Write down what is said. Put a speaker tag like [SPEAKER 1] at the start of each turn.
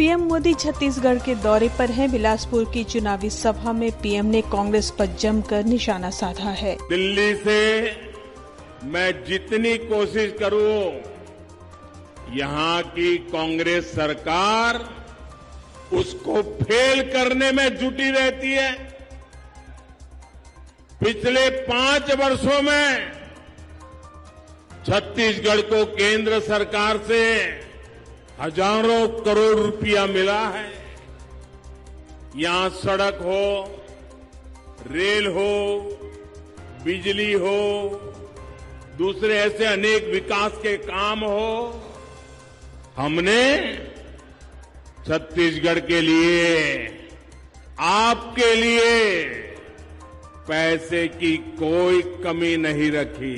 [SPEAKER 1] PM Modi Chhattisgarh के दौरे पर हैं। बिलासपुर की चुनावी सभा में पीएम ने कांग्रेस पर जमकर निशाना साधा है।
[SPEAKER 2] दिल्ली से मैं जितनी कोशिश करूँ, यहाँ की कांग्रेस सरकार उसको फेल करने में जुटी रहती है। पिछले पाँच वर्षों में छत्तीसगढ़ को केंद्र सरकार से हज़ारों करोड़ रुपया मिला है। यहाँ सड़क हो, रेल हो, बिजली हो, दूसरे ऐसे अनेक विकास के काम हो। हमने छत्तीसगढ़ के लिए, आपके लिए पैसे की कोई कमी नहीं रखी।